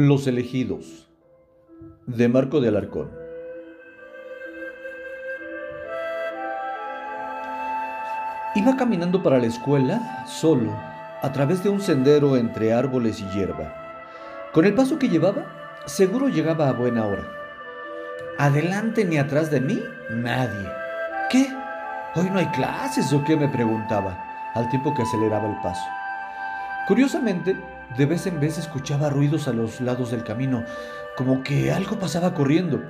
Los elegidos de Marco de Alarcón. Iba caminando para la escuela solo, a través de un sendero entre árboles y hierba. Con el paso que llevaba, seguro llegaba a buena hora. Adelante ni atrás de mí, nadie. ¿Qué? ¿Hoy no hay clases o qué? me preguntaba, al tiempo que aceleraba el paso. Curiosamente, de vez en vez escuchaba ruidos a los lados del camino, como que algo pasaba corriendo.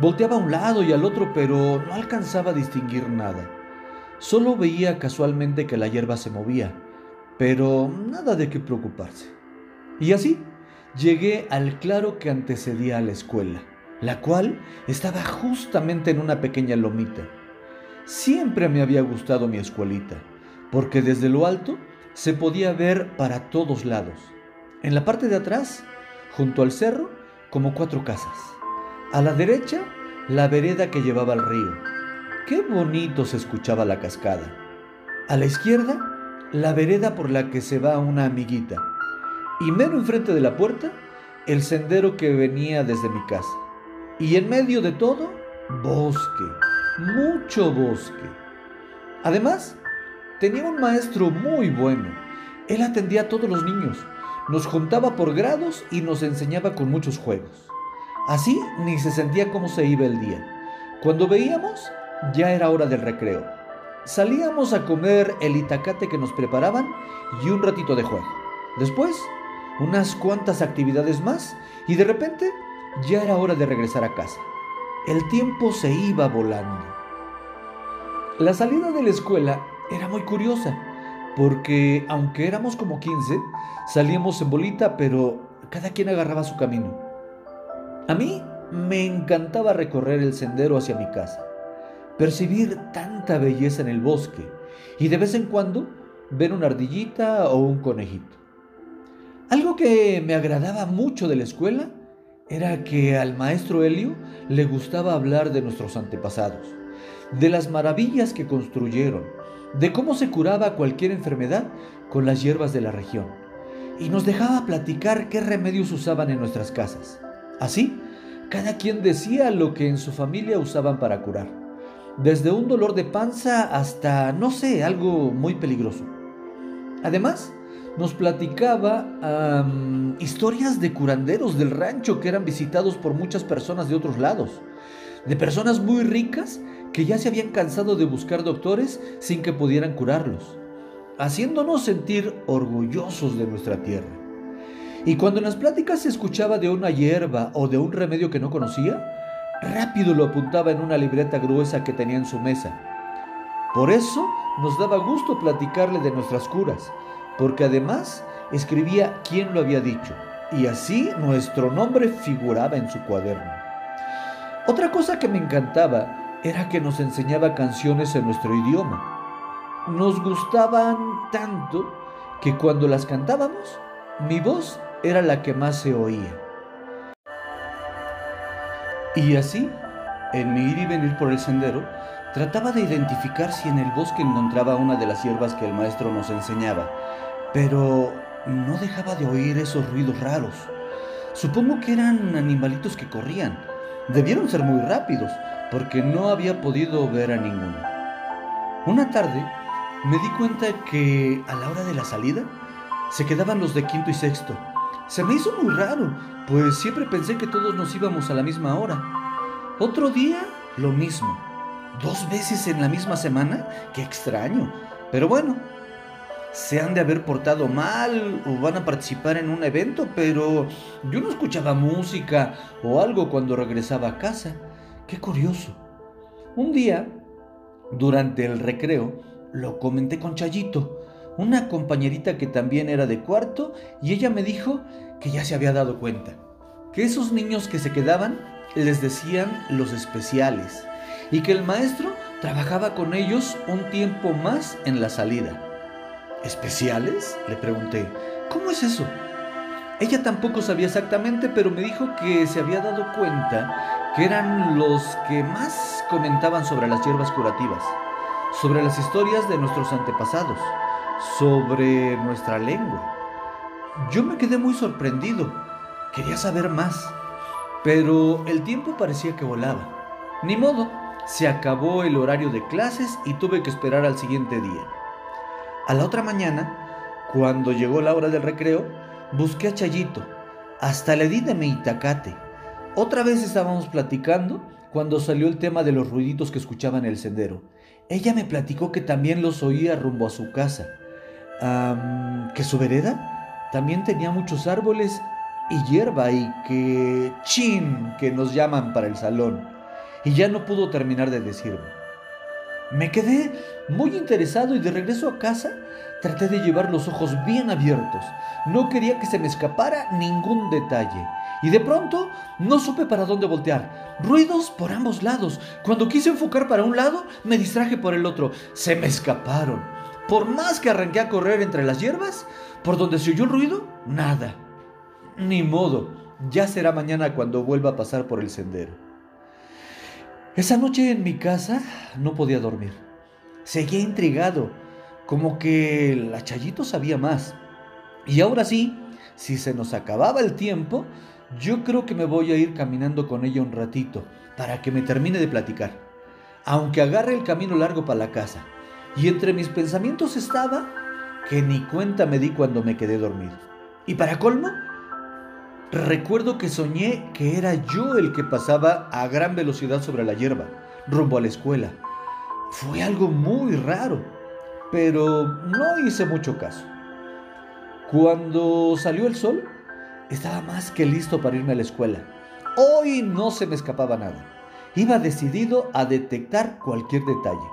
Volteaba a un lado y al otro, pero no alcanzaba a distinguir nada. Solo veía casualmente que la hierba se movía, pero nada de qué preocuparse. Y así llegué al claro que antecedía a la escuela, la cual estaba justamente en una pequeña lomita. Siempre me había gustado mi escuelita, porque desde lo alto se podía ver para todos lados. En la parte de atrás, junto al cerro, como cuatro casas. A la derecha, la vereda que llevaba al río. Qué bonito se escuchaba la cascada. A la izquierda, la vereda por la que se va una amiguita. Y mero enfrente de la puerta, el sendero que venía desde mi casa. Y en medio de todo, bosque, mucho bosque. Además, Tenía un maestro muy bueno. Él atendía a todos los niños, nos juntaba por grados y nos enseñaba con muchos juegos. Así ni se sentía cómo se iba el día. Cuando veíamos, ya era hora del recreo. Salíamos a comer el itacate que nos preparaban y un ratito de juego. Después, unas cuantas actividades más y de repente ya era hora de regresar a casa. El tiempo se iba volando. La salida de la escuela era muy curiosa, porque aunque éramos como 15, salíamos en bolita, pero cada quien agarraba su camino. A mí me encantaba recorrer el sendero hacia mi casa, percibir tanta belleza en el bosque y de vez en cuando ver una ardillita o un conejito. Algo que me agradaba mucho de la escuela era que al maestro Helio le gustaba hablar de nuestros antepasados, de las maravillas que construyeron, de cómo se curaba cualquier enfermedad con las hierbas de la región y nos dejaba platicar qué remedios usaban en nuestras casas. Así, cada quien decía lo que en su familia usaban para curar, desde un dolor de panza hasta, no sé, algo muy peligroso. Además, nos platicaba historias de curanderos del rancho que eran visitados por muchas personas de otros lados, de personas muy ricas que ya se habían cansado de buscar doctores sin que pudieran curarlos, haciéndonos sentir orgullosos de nuestra tierra. Y cuando en las pláticas se escuchaba de una hierba o de un remedio que no conocía, rápido lo apuntaba en una libreta gruesa que tenía en su mesa. Por eso nos daba gusto platicarle de nuestras curas, porque además escribía quién lo había dicho, y así nuestro nombre figuraba en su cuaderno. Otra cosa que me encantaba era que nos enseñaba canciones en nuestro idioma. Nos gustaban tanto que cuando las cantábamos, mi voz era la que más se oía. Y así, en mi ir y venir por el sendero, trataba de identificar si en el bosque encontraba una de las hierbas que el maestro nos enseñaba, pero no dejaba de oír esos ruidos raros. Supongo que eran animalitos que corrían. Debieron ser muy rápidos, porque no había podido ver a ninguno. Una tarde me di cuenta que a la hora de la salida se quedaban los de quinto y sexto. Se me hizo muy raro, pues siempre pensé que todos nos íbamos a la misma hora. Otro día, lo mismo. ¿Dos veces en la misma semana? Qué extraño. Pero bueno, se han de haber portado mal o van a participar en un evento, pero yo no escuchaba música o algo cuando regresaba a casa. Qué curioso. Un día, durante el recreo, lo comenté con Chayito, una compañerita que también era de cuarto, y ella me dijo que ya se había dado cuenta, que esos niños que se quedaban les decían los especiales, y que el maestro trabajaba con ellos un tiempo más en la salida. ¿Especiales? Le pregunté. ¿Cómo es eso? Ella tampoco sabía exactamente, pero me dijo que se había dado cuenta que eran los que más comentaban sobre las hierbas curativas, sobre las historias de nuestros antepasados, sobre nuestra lengua. Yo me quedé muy sorprendido. Quería saber más, pero el tiempo parecía que volaba. Ni modo, se acabó el horario de clases y tuve que esperar al siguiente día. A la otra mañana, cuando llegó la hora del recreo, busqué a Chayito. Hasta le di de mi itacate. Otra vez estábamos platicando cuando salió el tema de los ruiditos que escuchaba en el sendero. Ella me platicó que también los oía rumbo a su casa. que su vereda también tenía muchos árboles y hierba y que... ¡Chin! que nos llaman para el salón. Y ya no pudo terminar de decirme. Me quedé muy interesado y de regreso a casa traté de llevar los ojos bien abiertos. No quería que se me escapara ningún detalle. Y de pronto no supe para dónde voltear. Ruidos por ambos lados. Cuando quise enfocar para un lado, me distraje por el otro. Se me escaparon. Por más que arranqué a correr entre las hierbas, por donde se oyó el ruido, nada. Ni modo, ya será mañana cuando vuelva a pasar por el sendero. Esa noche en mi casa no podía dormir. Seguía intrigado, como que la Chayito sabía más. Y ahora sí, si se nos acababa el tiempo, yo creo que me voy a ir caminando con ella un ratito para que me termine de platicar. Aunque agarre el camino largo para la casa. Y entre mis pensamientos estaba que ni cuenta me di cuando me quedé dormido. Y para colmo, Recuerdo que soñé que era yo el que pasaba a gran velocidad sobre la hierba, rumbo a la escuela. Fue algo muy raro, pero no hice mucho caso. Cuando salió el sol, estaba más que listo para irme a la escuela. Hoy no se me escapaba nada. Iba decidido a detectar cualquier detalle.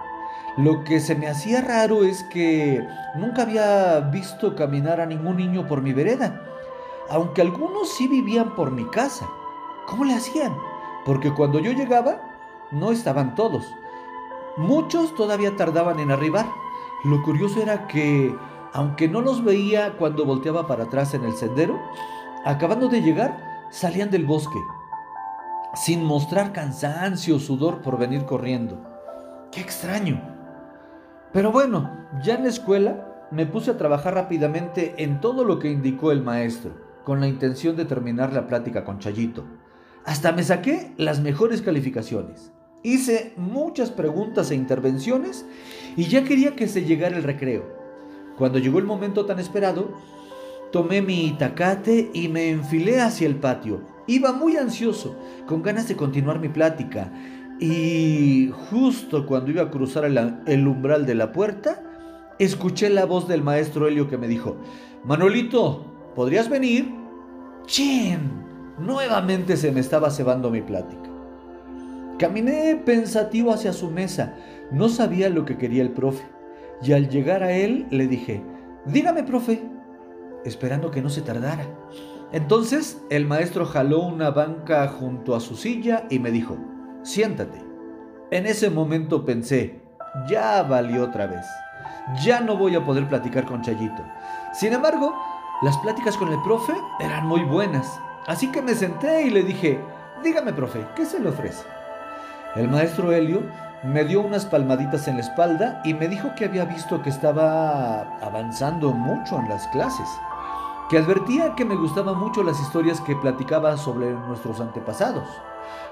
Lo que se me hacía raro es que nunca había visto caminar a ningún niño por mi vereda aunque algunos sí vivían por mi casa. ¿Cómo le hacían? Porque cuando yo llegaba, no estaban todos. Muchos todavía tardaban en arribar. Lo curioso era que, aunque no los veía cuando volteaba para atrás en el sendero, acabando de llegar, salían del bosque, sin mostrar cansancio o sudor por venir corriendo. ¡Qué extraño! Pero bueno, ya en la escuela me puse a trabajar rápidamente en todo lo que indicó el maestro con la intención de terminar la plática con Chayito. Hasta me saqué las mejores calificaciones. Hice muchas preguntas e intervenciones y ya quería que se llegara el recreo. Cuando llegó el momento tan esperado, tomé mi itacate y me enfilé hacia el patio. Iba muy ansioso, con ganas de continuar mi plática. Y justo cuando iba a cruzar el, umbral de la puerta, escuché la voz del maestro Helio que me dijo, Manolito, ¿Podrías venir? ¡Chin! Nuevamente se me estaba cebando mi plática. Caminé pensativo hacia su mesa. No sabía lo que quería el profe. Y al llegar a él le dije, dígame, profe, esperando que no se tardara. Entonces el maestro jaló una banca junto a su silla y me dijo, siéntate. En ese momento pensé, ya valió otra vez. Ya no voy a poder platicar con Chayito. Sin embargo, las pláticas con el profe eran muy buenas, así que me senté y le dije, dígame profe, ¿qué se le ofrece? El maestro Helio me dio unas palmaditas en la espalda y me dijo que había visto que estaba avanzando mucho en las clases, que advertía que me gustaban mucho las historias que platicaba sobre nuestros antepasados,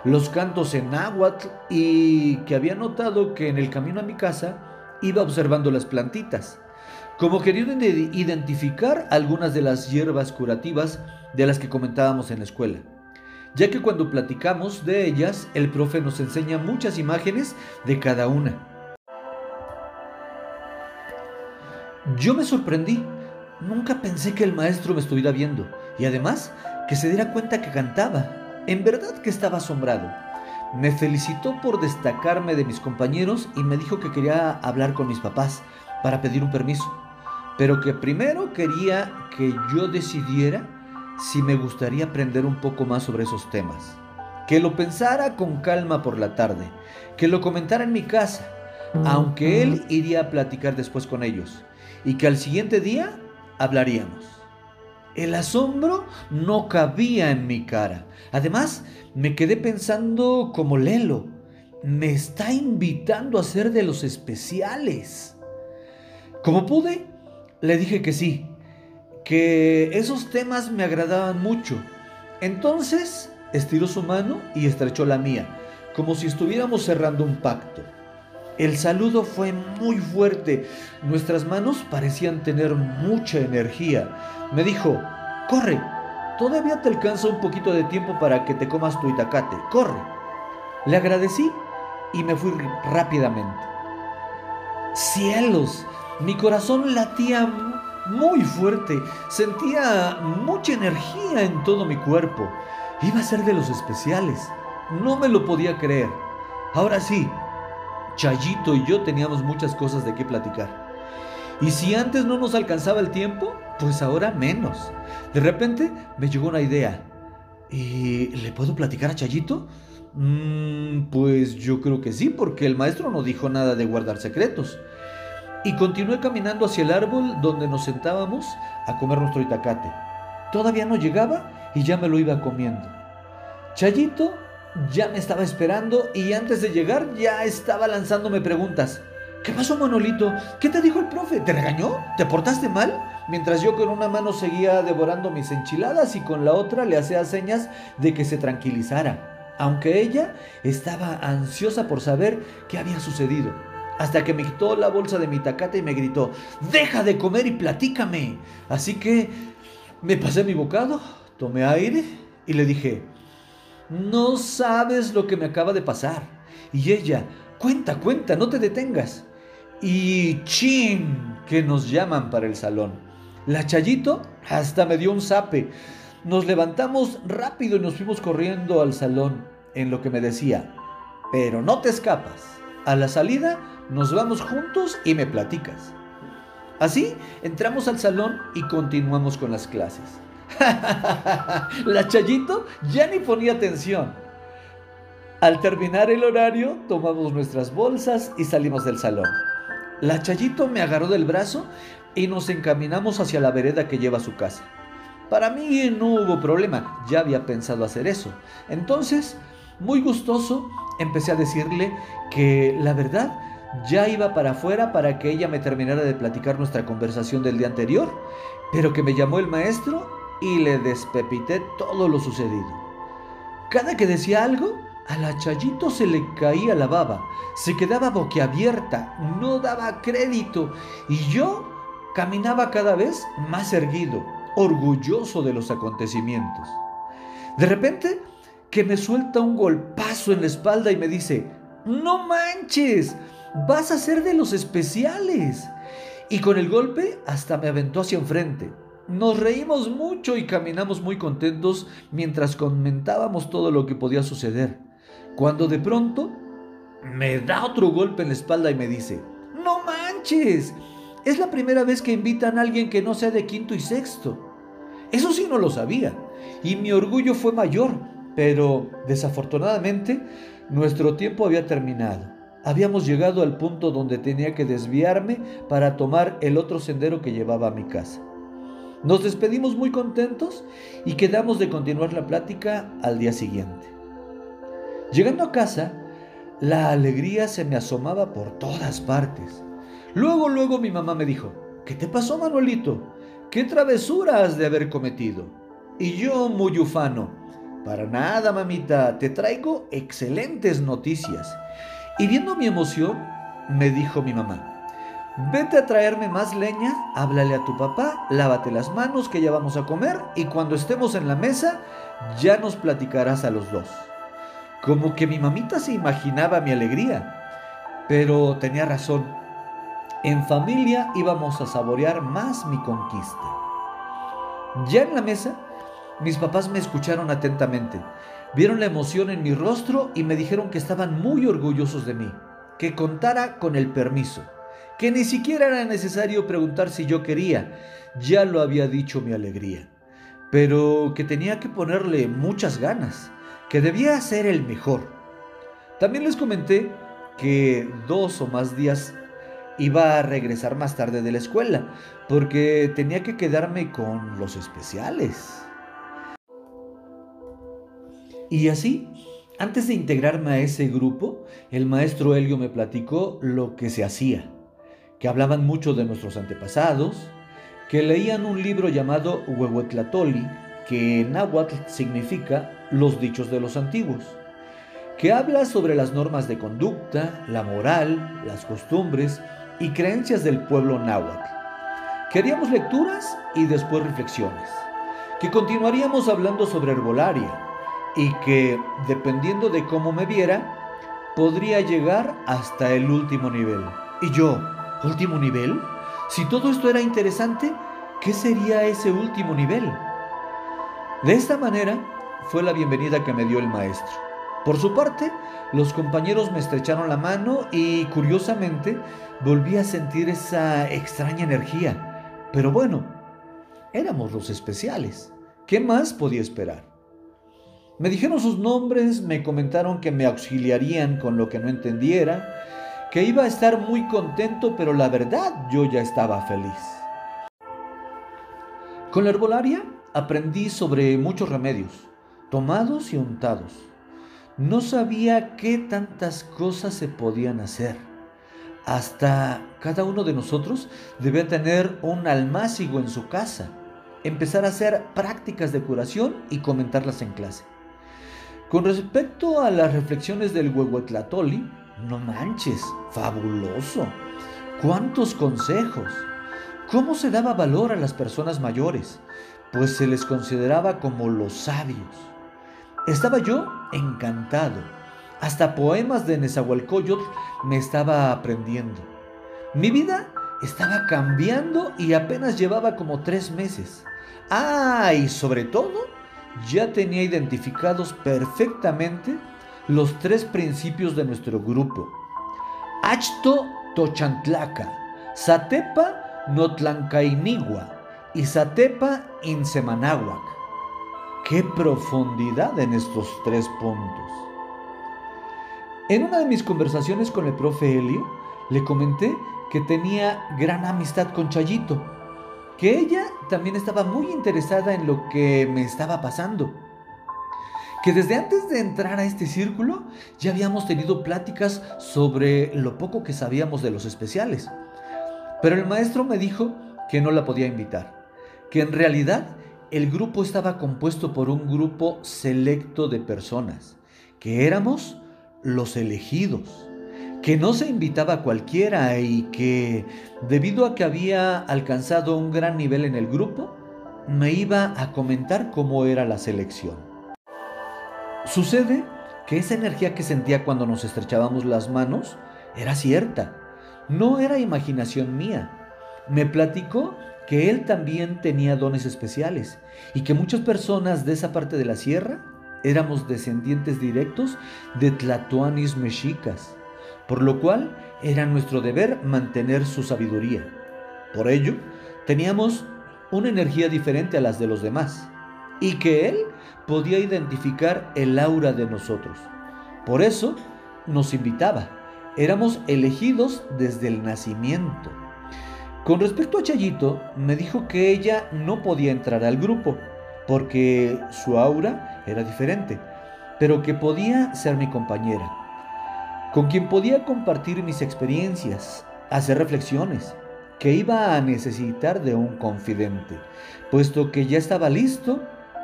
los cantos en náhuatl y que había notado que en el camino a mi casa iba observando las plantitas como queriendo identificar algunas de las hierbas curativas de las que comentábamos en la escuela, ya que cuando platicamos de ellas, el profe nos enseña muchas imágenes de cada una. Yo me sorprendí, nunca pensé que el maestro me estuviera viendo y además que se diera cuenta que cantaba. En verdad que estaba asombrado. Me felicitó por destacarme de mis compañeros y me dijo que quería hablar con mis papás para pedir un permiso pero que primero quería que yo decidiera si me gustaría aprender un poco más sobre esos temas. Que lo pensara con calma por la tarde, que lo comentara en mi casa, aunque él iría a platicar después con ellos, y que al siguiente día hablaríamos. El asombro no cabía en mi cara. Además, me quedé pensando como Lelo. Me está invitando a ser de los especiales. Como pude, le dije que sí, que esos temas me agradaban mucho Entonces estiró su mano y estrechó la mía, como si estuviéramos cerrando un pacto. El saludo fue muy fuerte. Nuestras manos parecían tener mucha energía. Me dijo, corre, todavía te alcanza un poquito de tiempo para que te comas tu itacate. Corre. Le agradecí y me fui rápidamente. Cielos, mi corazón latía muy fuerte, sentía mucha energía en todo mi cuerpo. Iba a ser de los especiales. No me lo podía creer. Ahora sí, Chayito y yo teníamos muchas cosas de qué platicar. Y si antes no nos alcanzaba el tiempo, pues ahora menos. De repente me llegó una idea. ¿Y le puedo platicar a Chayito? Mm, pues yo creo que sí, porque el maestro no dijo nada de guardar secretos. Y continué caminando hacia el árbol donde nos sentábamos a comer nuestro itacate. Todavía no llegaba y ya me lo iba comiendo. Chayito ya me estaba esperando y antes de llegar ya estaba lanzándome preguntas. ¿Qué pasó, Manolito? ¿Qué te dijo el profe? ¿Te regañó? ¿Te portaste mal? Mientras yo con una mano seguía devorando mis enchiladas y con la otra le hacía señas de que se tranquilizara, aunque ella estaba ansiosa por saber qué había sucedido. Hasta que me quitó la bolsa de mi tacata y me gritó, deja de comer y platícame. Así que me pasé mi bocado, tomé aire y le dije, no sabes lo que me acaba de pasar. Y ella, cuenta, cuenta, no te detengas. Y chin, que nos llaman para el salón. La Chayito hasta me dio un zape. Nos levantamos rápido y nos fuimos corriendo al salón, en lo que me decía, pero no te escapas. A la salida nos vamos juntos y me platicas. Así entramos al salón y continuamos con las clases. la Chayito ya ni ponía atención. Al terminar el horario, tomamos nuestras bolsas y salimos del salón. La Chayito me agarró del brazo y nos encaminamos hacia la vereda que lleva a su casa. Para mí no hubo problema, ya había pensado hacer eso. Entonces, muy gustoso, empecé a decirle que la verdad ya iba para afuera para que ella me terminara de platicar nuestra conversación del día anterior, pero que me llamó el maestro y le despepité todo lo sucedido. Cada que decía algo, a la Chayito se le caía la baba, se quedaba boquiabierta, no daba crédito y yo caminaba cada vez más erguido, orgulloso de los acontecimientos. De repente, que me suelta un golpazo en la espalda y me dice, no manches, vas a ser de los especiales. Y con el golpe hasta me aventó hacia enfrente. Nos reímos mucho y caminamos muy contentos mientras comentábamos todo lo que podía suceder. Cuando de pronto me da otro golpe en la espalda y me dice, no manches, es la primera vez que invitan a alguien que no sea de quinto y sexto. Eso sí no lo sabía y mi orgullo fue mayor, pero desafortunadamente nuestro tiempo había terminado. Habíamos llegado al punto donde tenía que desviarme para tomar el otro sendero que llevaba a mi casa. Nos despedimos muy contentos y quedamos de continuar la plática al día siguiente. Llegando a casa, la alegría se me asomaba por todas partes. Luego, luego mi mamá me dijo, ¿qué te pasó Manuelito? ¿Qué travesura has de haber cometido? Y yo muy ufano, para nada mamita, te traigo excelentes noticias. Y viendo mi emoción, me dijo mi mamá, Vete a traerme más leña, háblale a tu papá, lávate las manos que ya vamos a comer y cuando estemos en la mesa ya nos platicarás a los dos. Como que mi mamita se imaginaba mi alegría, pero tenía razón. En familia íbamos a saborear más mi conquista. Ya en la mesa, mis papás me escucharon atentamente, vieron la emoción en mi rostro y me dijeron que estaban muy orgullosos de mí, que contara con el permiso que ni siquiera era necesario preguntar si yo quería, ya lo había dicho mi alegría, pero que tenía que ponerle muchas ganas, que debía ser el mejor. También les comenté que dos o más días iba a regresar más tarde de la escuela, porque tenía que quedarme con los especiales. Y así, antes de integrarme a ese grupo, el maestro Helio me platicó lo que se hacía que hablaban mucho de nuestros antepasados, que leían un libro llamado Huehuetlatoli, que en náhuatl significa los dichos de los antiguos, que habla sobre las normas de conducta, la moral, las costumbres y creencias del pueblo náhuatl. Que haríamos lecturas y después reflexiones, que continuaríamos hablando sobre herbolaria y que, dependiendo de cómo me viera, podría llegar hasta el último nivel. ¿Y yo? ¿Último nivel? Si todo esto era interesante, ¿qué sería ese último nivel? De esta manera fue la bienvenida que me dio el maestro. Por su parte, los compañeros me estrecharon la mano y curiosamente volví a sentir esa extraña energía. Pero bueno, éramos los especiales. ¿Qué más podía esperar? Me dijeron sus nombres, me comentaron que me auxiliarían con lo que no entendiera, que iba a estar muy contento, pero la verdad yo ya estaba feliz. Con la herbolaria aprendí sobre muchos remedios, tomados y untados. No sabía qué tantas cosas se podían hacer. Hasta cada uno de nosotros debe tener un almácigo en su casa, empezar a hacer prácticas de curación y comentarlas en clase. Con respecto a las reflexiones del Huehuetlatoli, no manches, fabuloso. ¿Cuántos consejos? ¿Cómo se daba valor a las personas mayores? Pues se les consideraba como los sabios. Estaba yo encantado. Hasta poemas de Nezahualcóyotl me estaba aprendiendo. Mi vida estaba cambiando y apenas llevaba como tres meses. Ah, y sobre todo, ya tenía identificados perfectamente los tres principios de nuestro grupo. Achto Tochantlaca, Satepa Notlancainigua y Satepa Insemanahuac. ¡Qué profundidad en estos tres puntos! En una de mis conversaciones con el profe Helio, le comenté que tenía gran amistad con Chayito que ella también estaba muy interesada en lo que me estaba pasando. Que desde antes de entrar a este círculo ya habíamos tenido pláticas sobre lo poco que sabíamos de los especiales. Pero el maestro me dijo que no la podía invitar, que en realidad el grupo estaba compuesto por un grupo selecto de personas, que éramos los elegidos que no se invitaba a cualquiera y que, debido a que había alcanzado un gran nivel en el grupo, me iba a comentar cómo era la selección. Sucede que esa energía que sentía cuando nos estrechábamos las manos era cierta, no era imaginación mía. Me platicó que él también tenía dones especiales y que muchas personas de esa parte de la sierra éramos descendientes directos de tlatoanis mexicas por lo cual era nuestro deber mantener su sabiduría. Por ello, teníamos una energía diferente a las de los demás y que Él podía identificar el aura de nosotros. Por eso nos invitaba. Éramos elegidos desde el nacimiento. Con respecto a Chayito, me dijo que ella no podía entrar al grupo porque su aura era diferente, pero que podía ser mi compañera con quien podía compartir mis experiencias, hacer reflexiones, que iba a necesitar de un confidente, puesto que ya estaba listo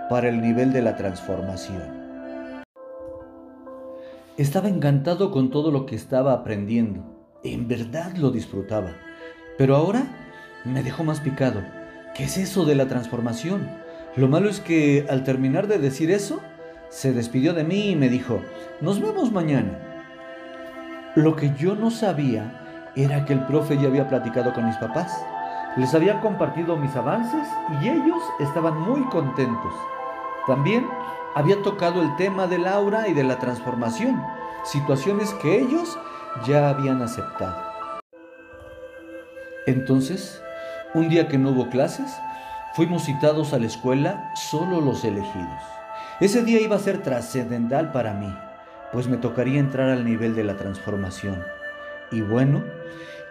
para el nivel de la transformación. Estaba encantado con todo lo que estaba aprendiendo, en verdad lo disfrutaba, pero ahora me dejó más picado. ¿Qué es eso de la transformación? Lo malo es que al terminar de decir eso, se despidió de mí y me dijo, nos vemos mañana. Lo que yo no sabía era que el profe ya había platicado con mis papás. Les había compartido mis avances y ellos estaban muy contentos. También había tocado el tema del aura y de la transformación, situaciones que ellos ya habían aceptado. Entonces, un día que no hubo clases, fuimos citados a la escuela solo los elegidos. Ese día iba a ser trascendental para mí pues me tocaría entrar al nivel de la transformación. Y bueno,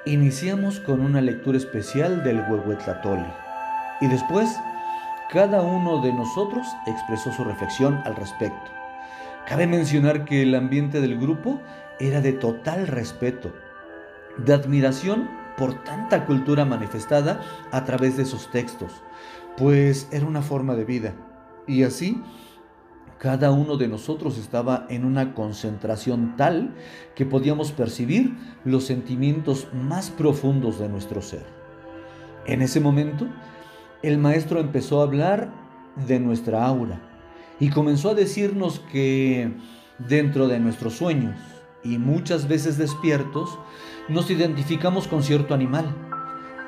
iniciamos con una lectura especial del Huehuetlatoli. Y después, cada uno de nosotros expresó su reflexión al respecto. Cabe mencionar que el ambiente del grupo era de total respeto, de admiración por tanta cultura manifestada a través de sus textos, pues era una forma de vida. Y así, cada uno de nosotros estaba en una concentración tal que podíamos percibir los sentimientos más profundos de nuestro ser. En ese momento, el maestro empezó a hablar de nuestra aura y comenzó a decirnos que dentro de nuestros sueños y muchas veces despiertos, nos identificamos con cierto animal,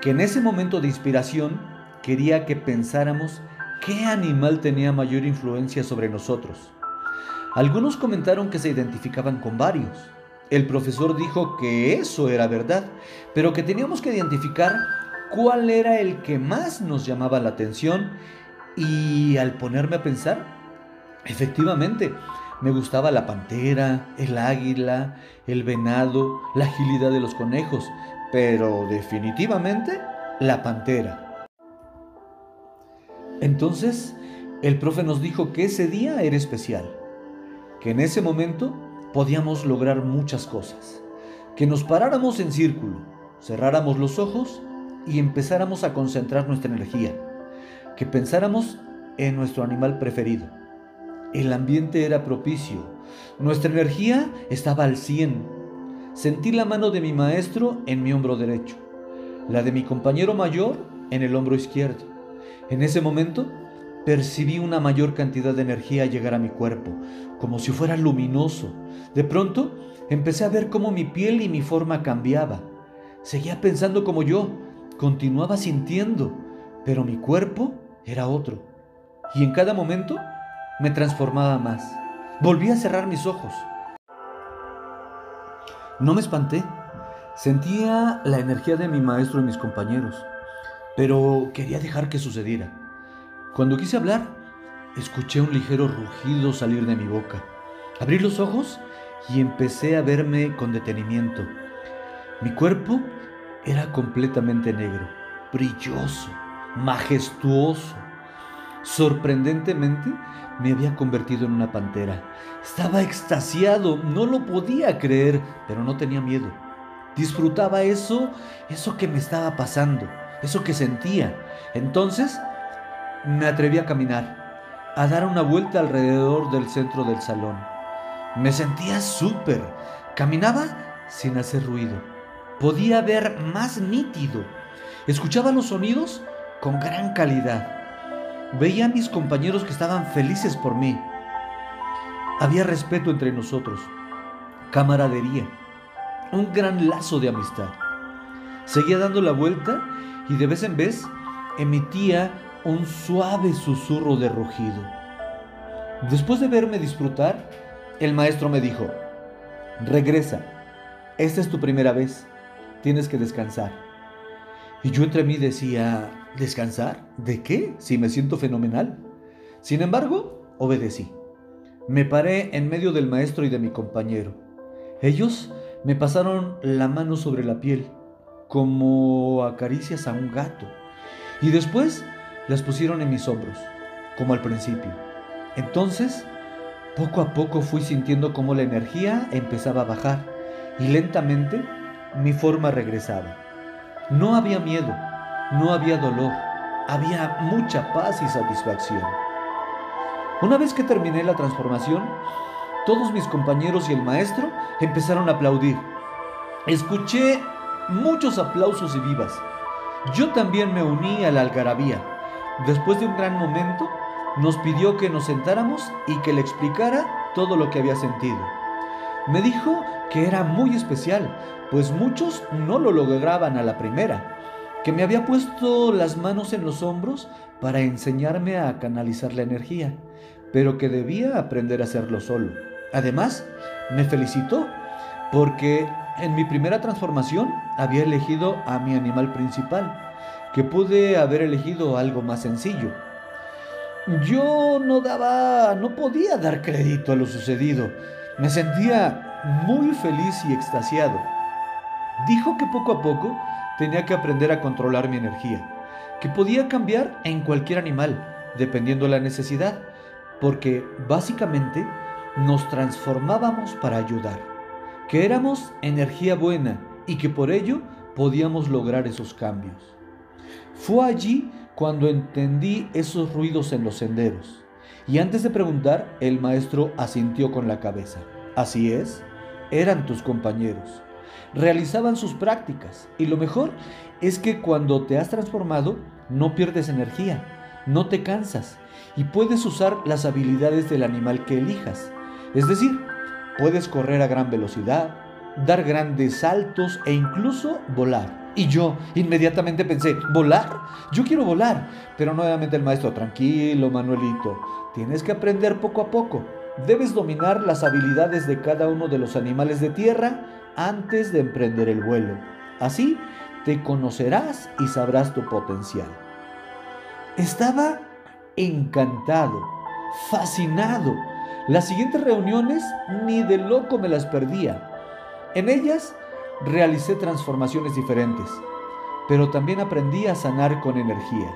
que en ese momento de inspiración quería que pensáramos qué animal tenía mayor influencia sobre nosotros. Algunos comentaron que se identificaban con varios. El profesor dijo que eso era verdad, pero que teníamos que identificar cuál era el que más nos llamaba la atención y al ponerme a pensar, efectivamente, me gustaba la pantera, el águila, el venado, la agilidad de los conejos, pero definitivamente la pantera. Entonces, el profe nos dijo que ese día era especial, que en ese momento podíamos lograr muchas cosas, que nos paráramos en círculo, cerráramos los ojos y empezáramos a concentrar nuestra energía, que pensáramos en nuestro animal preferido. El ambiente era propicio, nuestra energía estaba al 100 Sentí la mano de mi maestro en mi hombro derecho, la de mi compañero mayor en el hombro izquierdo. En ese momento percibí una mayor cantidad de energía llegar a mi cuerpo, como si fuera luminoso. De pronto empecé a ver cómo mi piel y mi forma cambiaba. Seguía pensando como yo, continuaba sintiendo, pero mi cuerpo era otro. Y en cada momento me transformaba más. Volví a cerrar mis ojos. No me espanté. Sentía la energía de mi maestro y mis compañeros, pero quería dejar que sucediera. Cuando quise hablar, escuché un ligero rugido salir de mi boca. Abrí los ojos y empecé a verme con detenimiento. Mi cuerpo era completamente negro, brilloso, majestuoso. Sorprendentemente, me había convertido en una pantera. Estaba extasiado, no lo podía creer, pero no tenía miedo. Disfrutaba eso, eso que me estaba pasando, eso que sentía. Entonces me atreví a caminar, a dar una vuelta alrededor del centro del salón. Me sentía súper. Caminaba sin hacer ruido. Podía ver más nítido. Escuchaba los sonidos con gran calidad. Veía a mis compañeros que estaban felices por mí. Había respeto entre nosotros, camaradería, un gran lazo de amistad. Seguía dando la vuelta y de vez en vez emitía un suave susurro de rugido. Después de verme disfrutar, el maestro me dijo, regresa, esta es tu primera vez, tienes que descansar. Y yo entre mí decía, ¿Descansar? ¿De qué? Si me siento fenomenal. Sin embargo, obedecí. Me paré en medio del maestro y de mi compañero. Ellos me pasaron la mano sobre la piel, como acaricias a un gato, y después las pusieron en mis hombros, como al principio. Entonces, poco a poco fui sintiendo cómo la energía empezaba a bajar y lentamente mi forma regresaba. No había miedo, no había dolor, había mucha paz y satisfacción. Una vez que terminé la transformación, todos mis compañeros y el maestro empezaron a aplaudir. Escuché muchos aplausos y vivas. Yo también me uní a la algarabía. Después de un gran momento, nos pidió que nos sentáramos y que le explicara todo lo que había sentido. Me dijo que era muy especial, pues muchos no lo lograban a la primera que me había puesto las manos en los hombros para enseñarme a canalizar la energía, pero que debía aprender a hacerlo solo. Además, me felicitó porque en mi primera transformación había elegido a mi animal principal, que pude haber elegido algo más sencillo. Yo no daba, no podía dar crédito a lo sucedido. Me sentía muy feliz y extasiado. Dijo que poco a poco tenía que aprender a controlar mi energía, que podía cambiar en cualquier animal, dependiendo de la necesidad, porque básicamente nos transformábamos para ayudar, que éramos energía buena y que por ello podíamos lograr esos cambios. Fue allí cuando entendí esos ruidos en los senderos, Y antes de preguntar, el maestro asintió con la cabeza. Así es, eran tus compañeros. Realizaban sus prácticas. Y lo mejor es que cuando te has transformado, no pierdes energía, no te cansas y puedes usar las habilidades del animal que elijas. Es decir, puedes correr a gran velocidad, dar grandes saltos e incluso volar. Y yo inmediatamente pensé, ¿volar? Yo quiero volar. Pero nuevamente el maestro, tranquilo Manuelito, tienes que aprender poco a poco. Debes dominar las habilidades de cada uno de los animales de tierra antes de emprender el vuelo. Así te conocerás y sabrás tu potencial. Estaba encantado, fascinado. Las siguientes reuniones ni de loco me las perdía. En ellas realicé transformaciones diferentes, pero también aprendí a sanar con energía,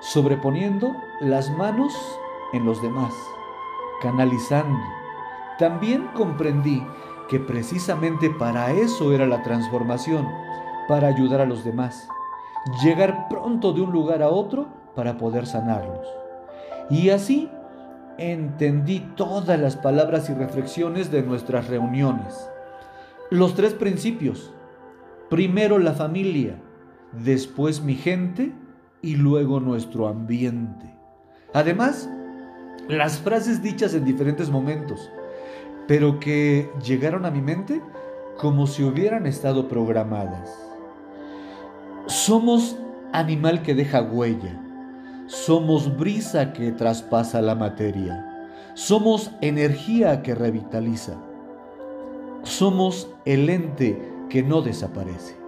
sobreponiendo las manos en los demás, canalizando. También comprendí que precisamente para eso era la transformación, para ayudar a los demás, llegar pronto de un lugar a otro para poder sanarlos. Y así entendí todas las palabras y reflexiones de nuestras reuniones. Los tres principios. Primero la familia, después mi gente y luego nuestro ambiente. Además, las frases dichas en diferentes momentos, pero que llegaron a mi mente como si hubieran estado programadas. Somos animal que deja huella. Somos brisa que traspasa la materia. Somos energía que revitaliza. Somos el ente que no desaparece.